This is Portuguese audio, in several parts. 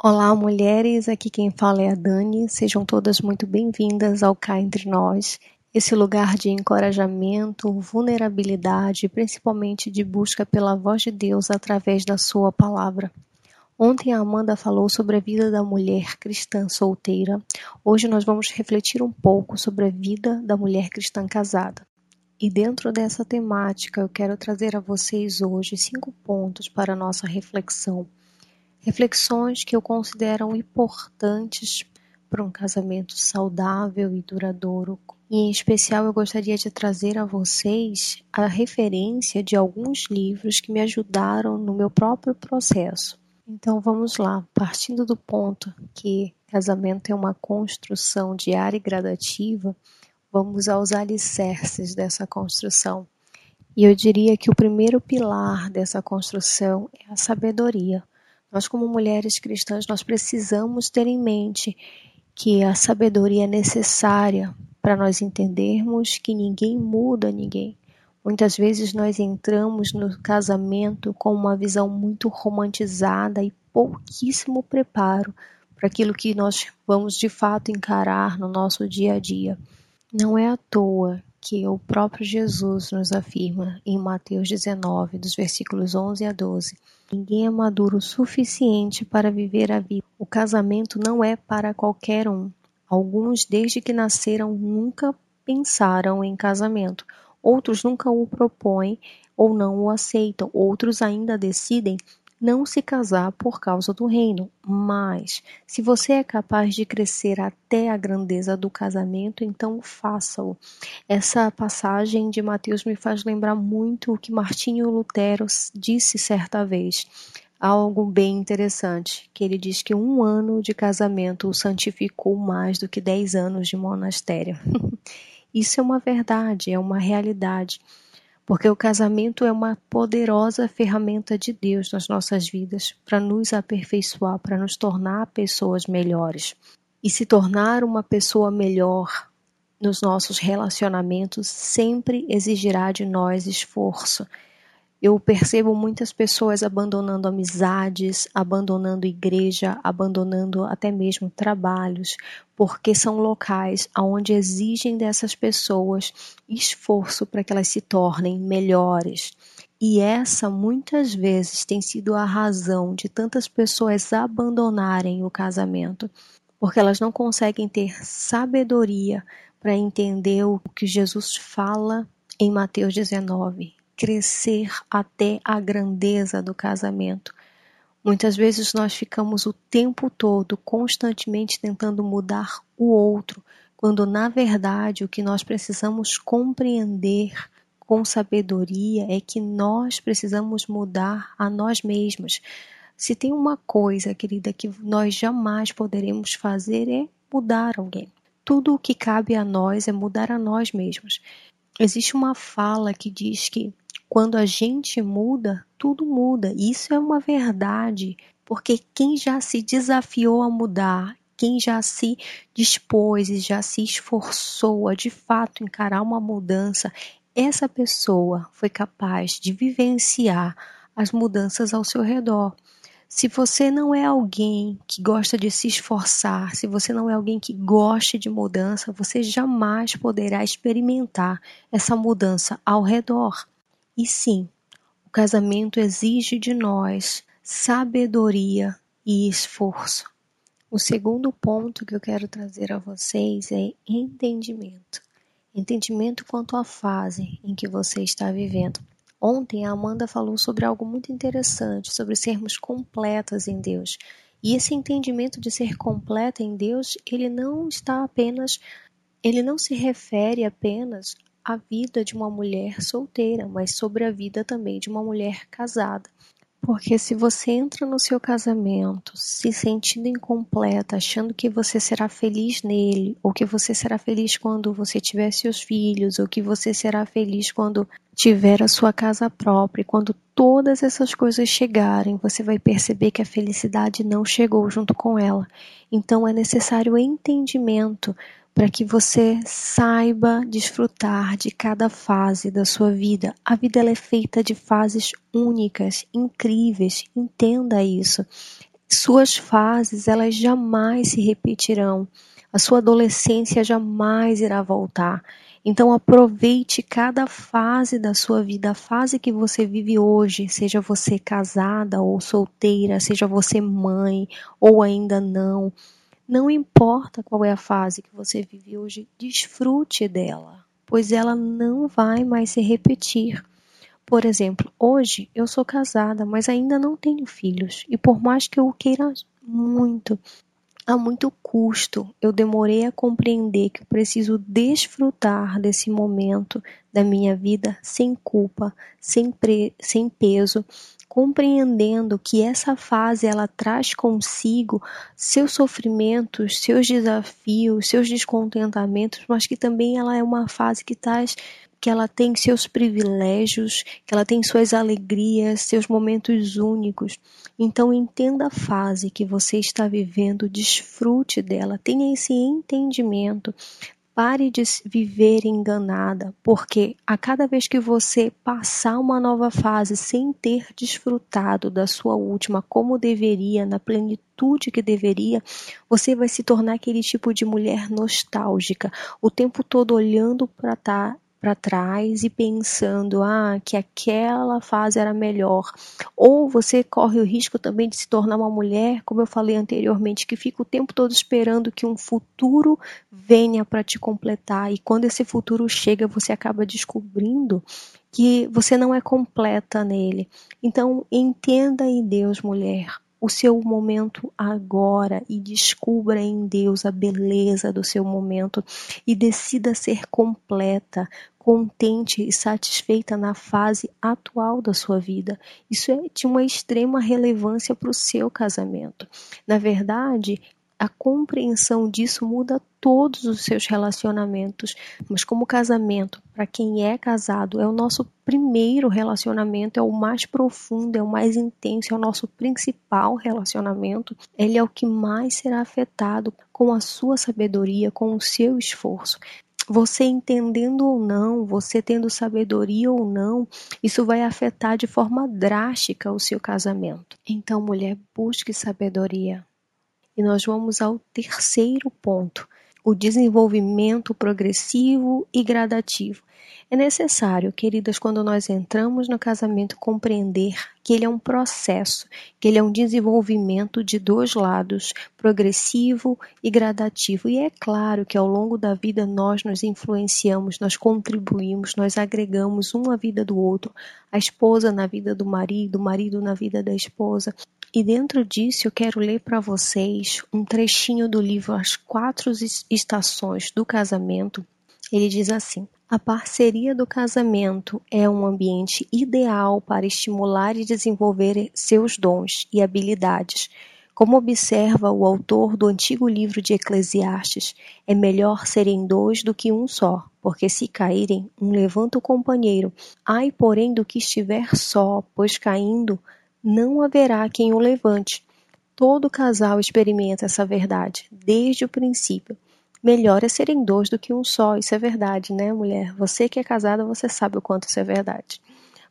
Olá, mulheres. Aqui quem fala é a Dani. Sejam todas muito bem-vindas ao Cá Entre Nós, esse lugar de encorajamento, vulnerabilidade e principalmente de busca pela voz de Deus através da Sua palavra. Ontem a Amanda falou sobre a vida da mulher cristã solteira. Hoje nós vamos refletir um pouco sobre a vida da mulher cristã casada. E dentro dessa temática, eu quero trazer a vocês hoje cinco pontos para a nossa reflexão reflexões que eu considero importantes para um casamento saudável e duradouro. E em especial eu gostaria de trazer a vocês a referência de alguns livros que me ajudaram no meu próprio processo. Então vamos lá, partindo do ponto que casamento é uma construção diária e gradativa, vamos aos alicerces dessa construção. E eu diria que o primeiro pilar dessa construção é a sabedoria. Nós, como mulheres cristãs, nós precisamos ter em mente que a sabedoria é necessária para nós entendermos que ninguém muda ninguém. Muitas vezes nós entramos no casamento com uma visão muito romantizada e pouquíssimo preparo para aquilo que nós vamos de fato encarar no nosso dia a dia. Não é à toa que o próprio Jesus nos afirma em Mateus 19, dos versículos 11 a 12. Ninguém é maduro o suficiente para viver a vida. O casamento não é para qualquer um. Alguns, desde que nasceram, nunca pensaram em casamento. Outros nunca o propõem ou não o aceitam. Outros ainda decidem não se casar por causa do reino, mas se você é capaz de crescer até a grandeza do casamento, então faça-o. Essa passagem de Mateus me faz lembrar muito o que Martinho Lutero disse certa vez. Algo bem interessante, que ele diz que um ano de casamento o santificou mais do que dez anos de monastério. Isso é uma verdade, é uma realidade porque o casamento é uma poderosa ferramenta de Deus nas nossas vidas para nos aperfeiçoar, para nos tornar pessoas melhores. E se tornar uma pessoa melhor nos nossos relacionamentos sempre exigirá de nós esforço, eu percebo muitas pessoas abandonando amizades, abandonando igreja, abandonando até mesmo trabalhos, porque são locais onde exigem dessas pessoas esforço para que elas se tornem melhores. E essa muitas vezes tem sido a razão de tantas pessoas abandonarem o casamento, porque elas não conseguem ter sabedoria para entender o que Jesus fala em Mateus 19 crescer até a grandeza do casamento. Muitas vezes nós ficamos o tempo todo constantemente tentando mudar o outro, quando na verdade o que nós precisamos compreender com sabedoria é que nós precisamos mudar a nós mesmos. Se tem uma coisa, querida, que nós jamais poderemos fazer é mudar alguém. Tudo o que cabe a nós é mudar a nós mesmos. Existe uma fala que diz que quando a gente muda, tudo muda. Isso é uma verdade, porque quem já se desafiou a mudar, quem já se dispôs e já se esforçou a de fato encarar uma mudança, essa pessoa foi capaz de vivenciar as mudanças ao seu redor. Se você não é alguém que gosta de se esforçar, se você não é alguém que goste de mudança, você jamais poderá experimentar essa mudança ao redor. E sim, o casamento exige de nós sabedoria e esforço. O segundo ponto que eu quero trazer a vocês é entendimento. Entendimento quanto à fase em que você está vivendo. Ontem a Amanda falou sobre algo muito interessante, sobre sermos completas em Deus. E esse entendimento de ser completa em Deus, ele não está apenas ele não se refere apenas a vida de uma mulher solteira, mas sobre a vida também de uma mulher casada. Porque se você entra no seu casamento se sentindo incompleta, achando que você será feliz nele, ou que você será feliz quando você tiver seus filhos, ou que você será feliz quando tiver a sua casa própria, quando todas essas coisas chegarem, você vai perceber que a felicidade não chegou junto com ela. Então é necessário entendimento para que você saiba desfrutar de cada fase da sua vida. A vida é feita de fases únicas, incríveis, entenda isso. Suas fases, elas jamais se repetirão. A sua adolescência jamais irá voltar. Então aproveite cada fase da sua vida, a fase que você vive hoje, seja você casada ou solteira, seja você mãe ou ainda não. Não importa qual é a fase que você vive hoje, desfrute dela, pois ela não vai mais se repetir. Por exemplo, hoje eu sou casada, mas ainda não tenho filhos, e por mais que eu queira muito, a muito custo, eu demorei a compreender que eu preciso desfrutar desse momento da minha vida sem culpa, sem, sem peso, compreendendo que essa fase ela traz consigo seus sofrimentos, seus desafios, seus descontentamentos, mas que também ela é uma fase que traz que ela tem seus privilégios, que ela tem suas alegrias, seus momentos únicos. Então entenda a fase que você está vivendo, desfrute dela, tenha esse entendimento. Pare de viver enganada, porque a cada vez que você passar uma nova fase sem ter desfrutado da sua última como deveria, na plenitude que deveria, você vai se tornar aquele tipo de mulher nostálgica, o tempo todo olhando para tá, para trás e pensando ah, que aquela fase era melhor. Ou você corre o risco também de se tornar uma mulher, como eu falei anteriormente, que fica o tempo todo esperando que um futuro venha para te completar. E quando esse futuro chega, você acaba descobrindo que você não é completa nele. Então, entenda em Deus, mulher o seu momento agora e descubra em Deus a beleza do seu momento e decida ser completa, contente e satisfeita na fase atual da sua vida. Isso é de uma extrema relevância para o seu casamento. Na verdade, a compreensão disso muda todos os seus relacionamentos. Mas como casamento, para quem é casado, é o nosso primeiro relacionamento, é o mais profundo, é o mais intenso, é o nosso principal relacionamento. Ele é o que mais será afetado com a sua sabedoria, com o seu esforço. Você entendendo ou não, você tendo sabedoria ou não, isso vai afetar de forma drástica o seu casamento. Então, mulher, busque sabedoria. E nós vamos ao terceiro ponto, o desenvolvimento progressivo e gradativo. É necessário, queridas, quando nós entramos no casamento, compreender que ele é um processo, que ele é um desenvolvimento de dois lados, progressivo e gradativo. E é claro que ao longo da vida nós nos influenciamos, nós contribuímos, nós agregamos um à vida do outro, a esposa na vida do marido, o marido na vida da esposa. E dentro disso eu quero ler para vocês um trechinho do livro As Quatro Estações do Casamento. Ele diz assim: a parceria do casamento é um ambiente ideal para estimular e desenvolver seus dons e habilidades. Como observa o autor do antigo livro de Eclesiastes, é melhor serem dois do que um só, porque se caírem, um levanta o companheiro. Ai, porém, do que estiver só, pois caindo, não haverá quem o levante. Todo casal experimenta essa verdade, desde o princípio. Melhor é serem dois do que um só, isso é verdade, né, mulher? Você que é casada, você sabe o quanto isso é verdade.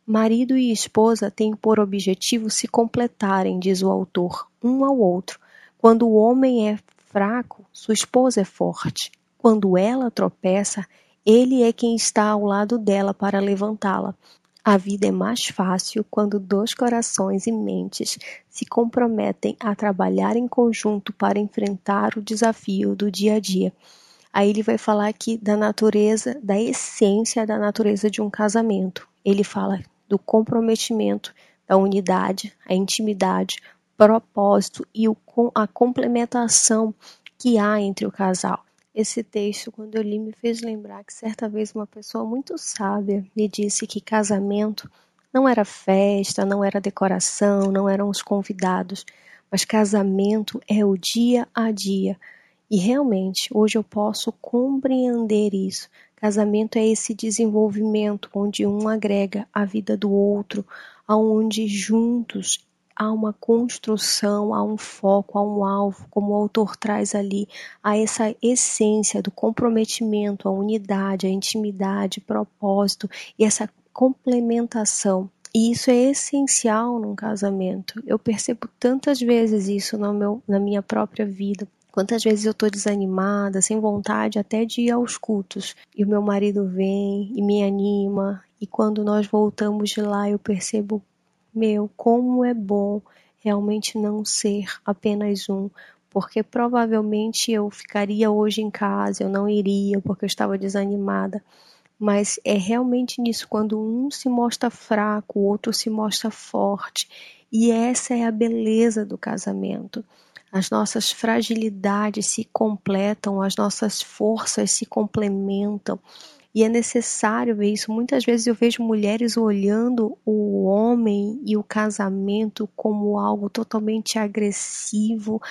Marido e esposa têm por objetivo se completarem, diz o autor, um ao outro. Quando o homem é fraco, sua esposa é forte. Quando ela tropeça, ele é quem está ao lado dela para levantá-la. A vida é mais fácil quando dois corações e mentes se comprometem a trabalhar em conjunto para enfrentar o desafio do dia a dia. Aí ele vai falar aqui da natureza, da essência da natureza de um casamento. Ele fala do comprometimento, da unidade, a intimidade, propósito e a complementação que há entre o casal. Esse texto, quando eu li, me fez lembrar que certa vez uma pessoa muito sábia me disse que casamento não era festa, não era decoração, não eram os convidados, mas casamento é o dia a dia. E realmente, hoje eu posso compreender isso. Casamento é esse desenvolvimento onde um agrega a vida do outro, aonde juntos há uma construção, há um foco, há um alvo, como o autor traz ali, há essa essência do comprometimento, a unidade, a intimidade, propósito e essa complementação. E isso é essencial num casamento. Eu percebo tantas vezes isso no meu, na minha própria vida. Quantas vezes eu estou desanimada, sem vontade até de ir aos cultos, e o meu marido vem e me anima, e quando nós voltamos de lá eu percebo, meu, como é bom realmente não ser apenas um, porque provavelmente eu ficaria hoje em casa, eu não iria porque eu estava desanimada. Mas é realmente nisso, quando um se mostra fraco, o outro se mostra forte. E essa é a beleza do casamento. As nossas fragilidades se completam, as nossas forças se complementam. E é necessário ver isso. Muitas vezes eu vejo mulheres olhando o homem e o casamento como algo totalmente agressivo,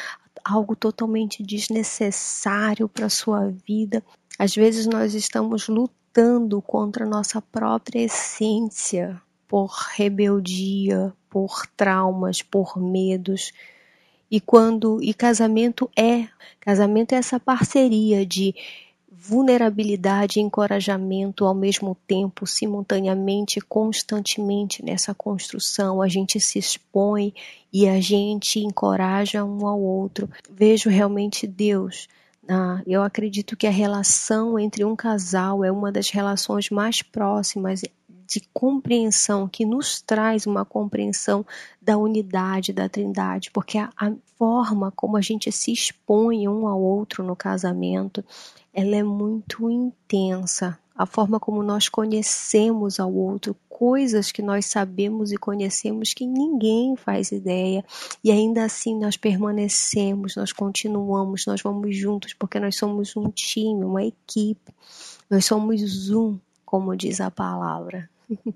algo totalmente desnecessário para a sua vida. Às vezes nós estamos lutando contra a nossa própria essência por rebeldia, por traumas, por medos. E quando e casamento é, casamento é essa parceria de vulnerabilidade e encorajamento ao mesmo tempo, simultaneamente, constantemente nessa construção. A gente se expõe e a gente encoraja um ao outro. Vejo realmente Deus. Ah, eu acredito que a relação entre um casal é uma das relações mais próximas de compreensão, que nos traz uma compreensão da unidade da Trindade, porque a, a, forma como a gente se expõe um ao outro no casamento, ela é muito intensa. A forma como nós conhecemos ao outro, coisas que nós sabemos e conhecemos que ninguém faz ideia, e ainda assim nós permanecemos, nós continuamos, nós vamos juntos, porque nós somos um time, uma equipe, nós somos um, como diz a palavra.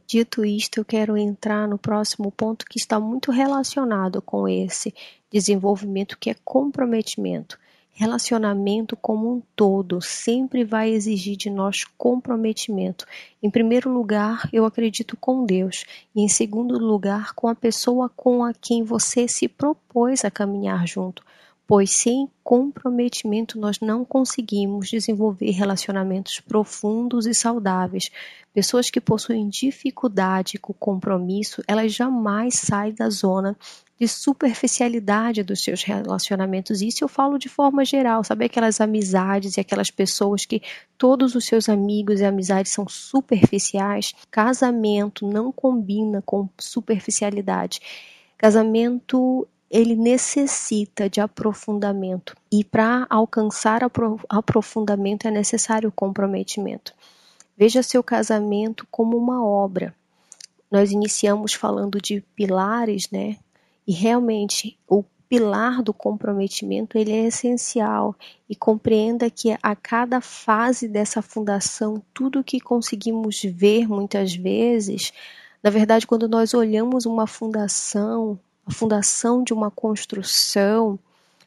Dito isto, eu quero entrar no próximo ponto que está muito relacionado com esse desenvolvimento, que é comprometimento. Relacionamento como um todo sempre vai exigir de nós comprometimento. Em primeiro lugar, eu acredito com Deus, e em segundo lugar, com a pessoa com a quem você se propôs a caminhar junto pois sem comprometimento nós não conseguimos desenvolver relacionamentos profundos e saudáveis. Pessoas que possuem dificuldade com compromisso, elas jamais saem da zona de superficialidade dos seus relacionamentos. Isso eu falo de forma geral, sabe aquelas amizades e aquelas pessoas que todos os seus amigos e amizades são superficiais? Casamento não combina com superficialidade. Casamento ele necessita de aprofundamento e para alcançar aprofundamento é necessário comprometimento. Veja seu casamento como uma obra. Nós iniciamos falando de pilares, né? E realmente o pilar do comprometimento ele é essencial e compreenda que a cada fase dessa fundação, tudo que conseguimos ver muitas vezes, na verdade, quando nós olhamos uma fundação, a fundação de uma construção,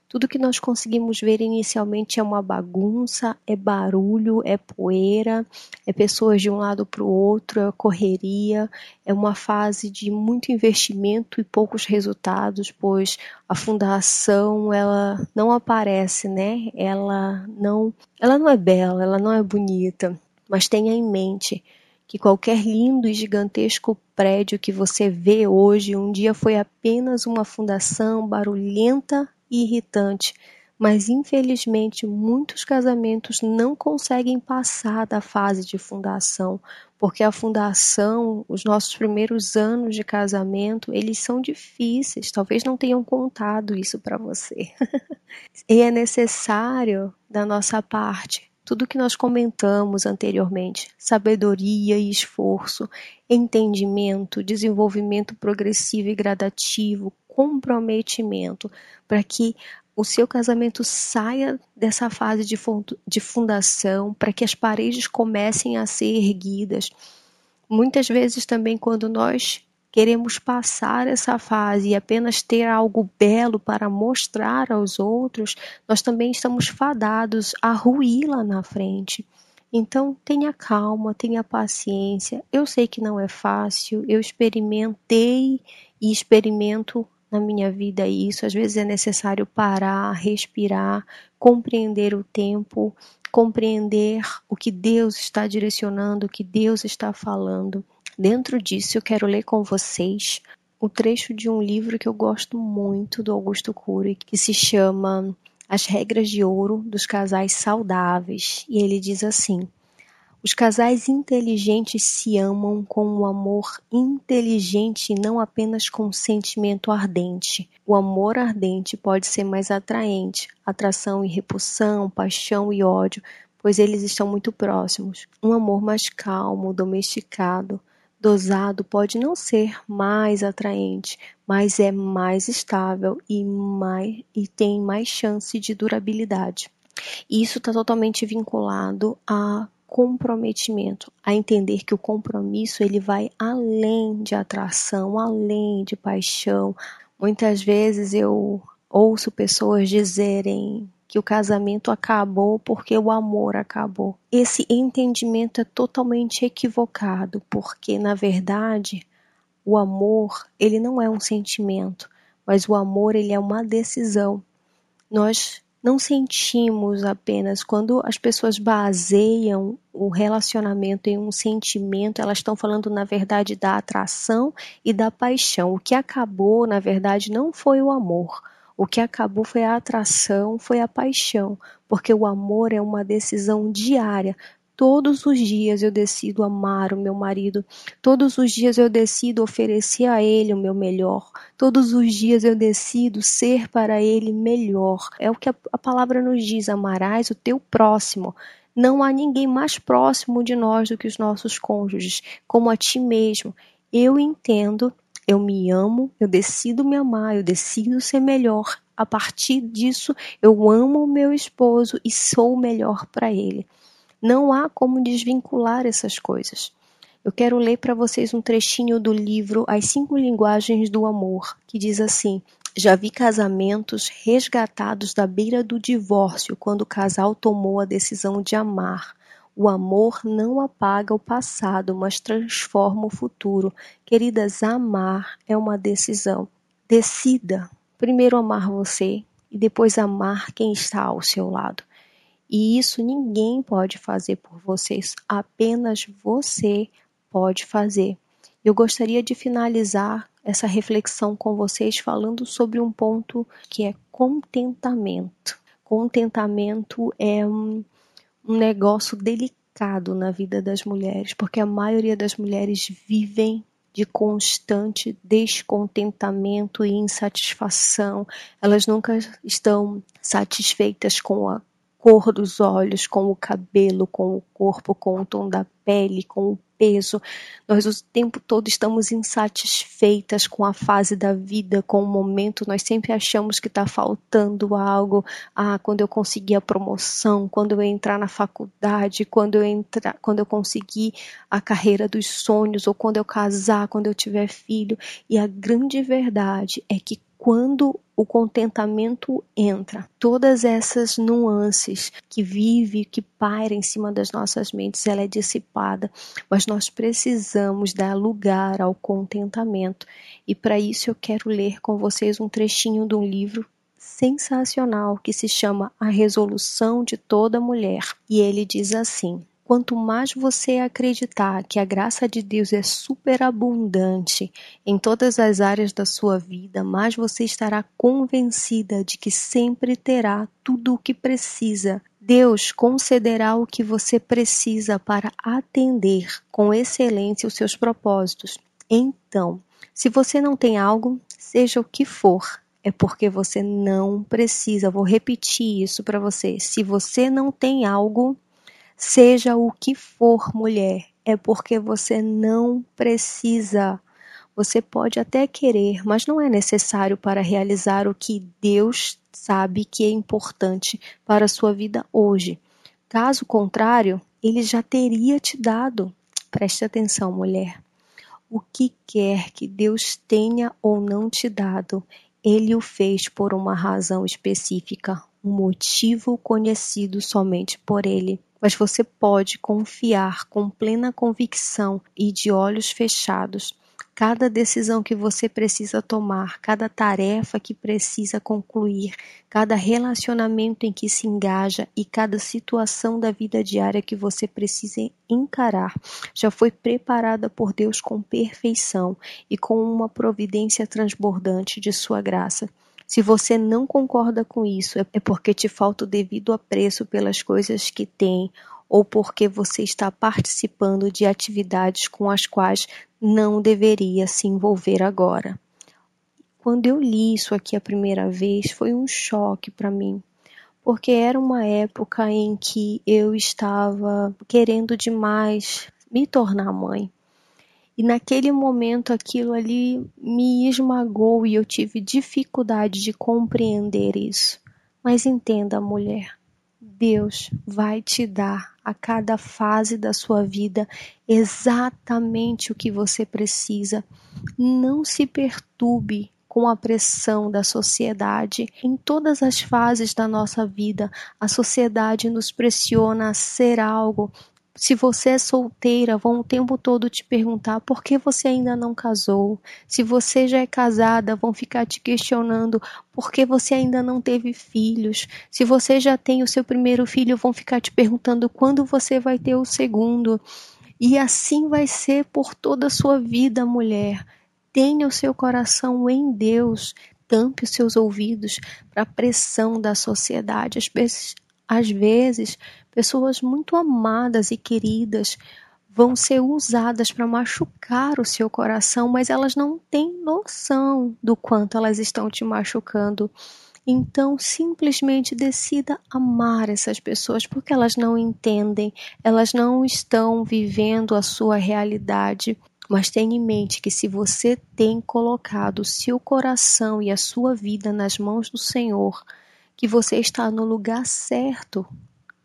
tudo que nós conseguimos ver inicialmente é uma bagunça, é barulho, é poeira, é pessoas de um lado para o outro, é correria, é uma fase de muito investimento e poucos resultados, pois a fundação ela não aparece, né? Ela não, ela não é bela, ela não é bonita, mas tenha em mente que qualquer lindo e gigantesco prédio que você vê hoje um dia foi apenas uma fundação barulhenta e irritante, mas infelizmente muitos casamentos não conseguem passar da fase de fundação, porque a fundação, os nossos primeiros anos de casamento, eles são difíceis, talvez não tenham contado isso para você. e é necessário da nossa parte tudo que nós comentamos anteriormente, sabedoria e esforço, entendimento, desenvolvimento progressivo e gradativo, comprometimento, para que o seu casamento saia dessa fase de fundação, para que as paredes comecem a ser erguidas. Muitas vezes também quando nós queremos passar essa fase e apenas ter algo belo para mostrar aos outros, nós também estamos fadados a ruir lá na frente. Então, tenha calma, tenha paciência. Eu sei que não é fácil, eu experimentei e experimento na minha vida isso. Às vezes é necessário parar, respirar, compreender o tempo, compreender o que Deus está direcionando, o que Deus está falando. Dentro disso, eu quero ler com vocês o trecho de um livro que eu gosto muito do Augusto Cury, que se chama As Regras de Ouro dos Casais Saudáveis. E ele diz assim: Os casais inteligentes se amam com um amor inteligente e não apenas com um sentimento ardente. O amor ardente pode ser mais atraente, atração e repulsão, paixão e ódio, pois eles estão muito próximos. Um amor mais calmo, domesticado, dosado pode não ser mais atraente, mas é mais estável e, mais, e tem mais chance de durabilidade. isso está totalmente vinculado a comprometimento, a entender que o compromisso ele vai além de atração, além de paixão. Muitas vezes eu ouço pessoas dizerem que o casamento acabou porque o amor acabou. Esse entendimento é totalmente equivocado, porque na verdade o amor, ele não é um sentimento, mas o amor ele é uma decisão. Nós não sentimos apenas quando as pessoas baseiam o relacionamento em um sentimento, elas estão falando na verdade da atração e da paixão. O que acabou, na verdade, não foi o amor. O que acabou foi a atração, foi a paixão, porque o amor é uma decisão diária. Todos os dias eu decido amar o meu marido, todos os dias eu decido oferecer a ele o meu melhor, todos os dias eu decido ser para ele melhor. É o que a, a palavra nos diz: amarás o teu próximo. Não há ninguém mais próximo de nós do que os nossos cônjuges, como a ti mesmo. Eu entendo eu me amo, eu decido me amar, eu decido ser melhor. A partir disso, eu amo o meu esposo e sou melhor para ele. Não há como desvincular essas coisas. Eu quero ler para vocês um trechinho do livro As Cinco Linguagens do Amor, que diz assim: Já vi casamentos resgatados da beira do divórcio quando o casal tomou a decisão de amar. O amor não apaga o passado, mas transforma o futuro. Queridas, amar é uma decisão. Decida primeiro amar você e depois amar quem está ao seu lado. E isso ninguém pode fazer por vocês, apenas você pode fazer. Eu gostaria de finalizar essa reflexão com vocês falando sobre um ponto que é contentamento. Contentamento é um, um negócio delicado na vida das mulheres, porque a maioria das mulheres vivem de constante descontentamento e insatisfação. Elas nunca estão satisfeitas com a cor dos olhos, com o cabelo, com o corpo, com o tom da pele, com o peso. Nós o tempo todo estamos insatisfeitas com a fase da vida, com o momento. Nós sempre achamos que está faltando algo. Ah, quando eu conseguir a promoção, quando eu entrar na faculdade, quando eu entrar, quando eu conseguir a carreira dos sonhos, ou quando eu casar, quando eu tiver filho. E a grande verdade é que quando o contentamento entra, todas essas nuances que vive, que paira em cima das nossas mentes, ela é dissipada, mas nós precisamos dar lugar ao contentamento. E para isso eu quero ler com vocês um trechinho de um livro sensacional que se chama A Resolução de Toda Mulher. E ele diz assim: Quanto mais você acreditar que a graça de Deus é superabundante em todas as áreas da sua vida, mais você estará convencida de que sempre terá tudo o que precisa. Deus concederá o que você precisa para atender com excelência os seus propósitos. Então, se você não tem algo, seja o que for, é porque você não precisa. Vou repetir isso para você. Se você não tem algo, Seja o que for, mulher, é porque você não precisa. Você pode até querer, mas não é necessário para realizar o que Deus sabe que é importante para a sua vida hoje. Caso contrário, ele já teria te dado. Preste atenção, mulher. O que quer que Deus tenha ou não te dado, ele o fez por uma razão específica, um motivo conhecido somente por ele mas você pode confiar com plena convicção e de olhos fechados cada decisão que você precisa tomar, cada tarefa que precisa concluir, cada relacionamento em que se engaja e cada situação da vida diária que você precisa encarar, já foi preparada por Deus com perfeição e com uma providência transbordante de sua graça. Se você não concorda com isso, é porque te falta o devido apreço pelas coisas que tem ou porque você está participando de atividades com as quais não deveria se envolver agora. Quando eu li isso aqui a primeira vez, foi um choque para mim, porque era uma época em que eu estava querendo demais me tornar mãe. E naquele momento aquilo ali me esmagou e eu tive dificuldade de compreender isso. Mas entenda, mulher, Deus vai te dar a cada fase da sua vida exatamente o que você precisa. Não se perturbe com a pressão da sociedade. Em todas as fases da nossa vida, a sociedade nos pressiona a ser algo se você é solteira, vão o tempo todo te perguntar por que você ainda não casou. Se você já é casada, vão ficar te questionando por que você ainda não teve filhos. Se você já tem o seu primeiro filho, vão ficar te perguntando quando você vai ter o segundo. E assim vai ser por toda a sua vida, mulher. Tenha o seu coração em Deus. Tampe os seus ouvidos para a pressão da sociedade. Às às vezes, pessoas muito amadas e queridas vão ser usadas para machucar o seu coração, mas elas não têm noção do quanto elas estão te machucando. Então, simplesmente decida amar essas pessoas porque elas não entendem, elas não estão vivendo a sua realidade. Mas tenha em mente que se você tem colocado o seu coração e a sua vida nas mãos do Senhor, que você está no lugar certo,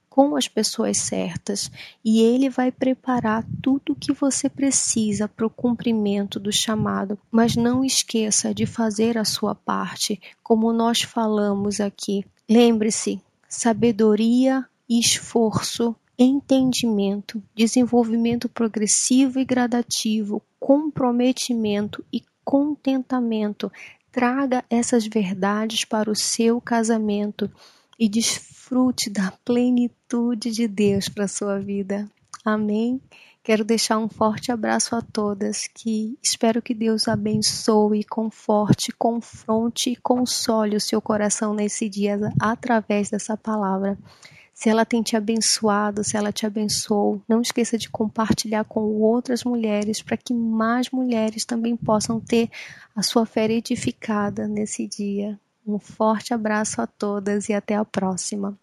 com as pessoas certas, e Ele vai preparar tudo o que você precisa para o cumprimento do chamado. Mas não esqueça de fazer a sua parte, como nós falamos aqui. Lembre-se: sabedoria esforço entendimento, desenvolvimento progressivo e gradativo, comprometimento e contentamento Traga essas verdades para o seu casamento e desfrute da plenitude de Deus para a sua vida. Amém? Quero deixar um forte abraço a todas, que espero que Deus abençoe, conforte, confronte e console o seu coração nesse dia através dessa palavra. Se ela tem te abençoado, se ela te abençoou, não esqueça de compartilhar com outras mulheres para que mais mulheres também possam ter a sua fé edificada nesse dia. Um forte abraço a todas e até a próxima.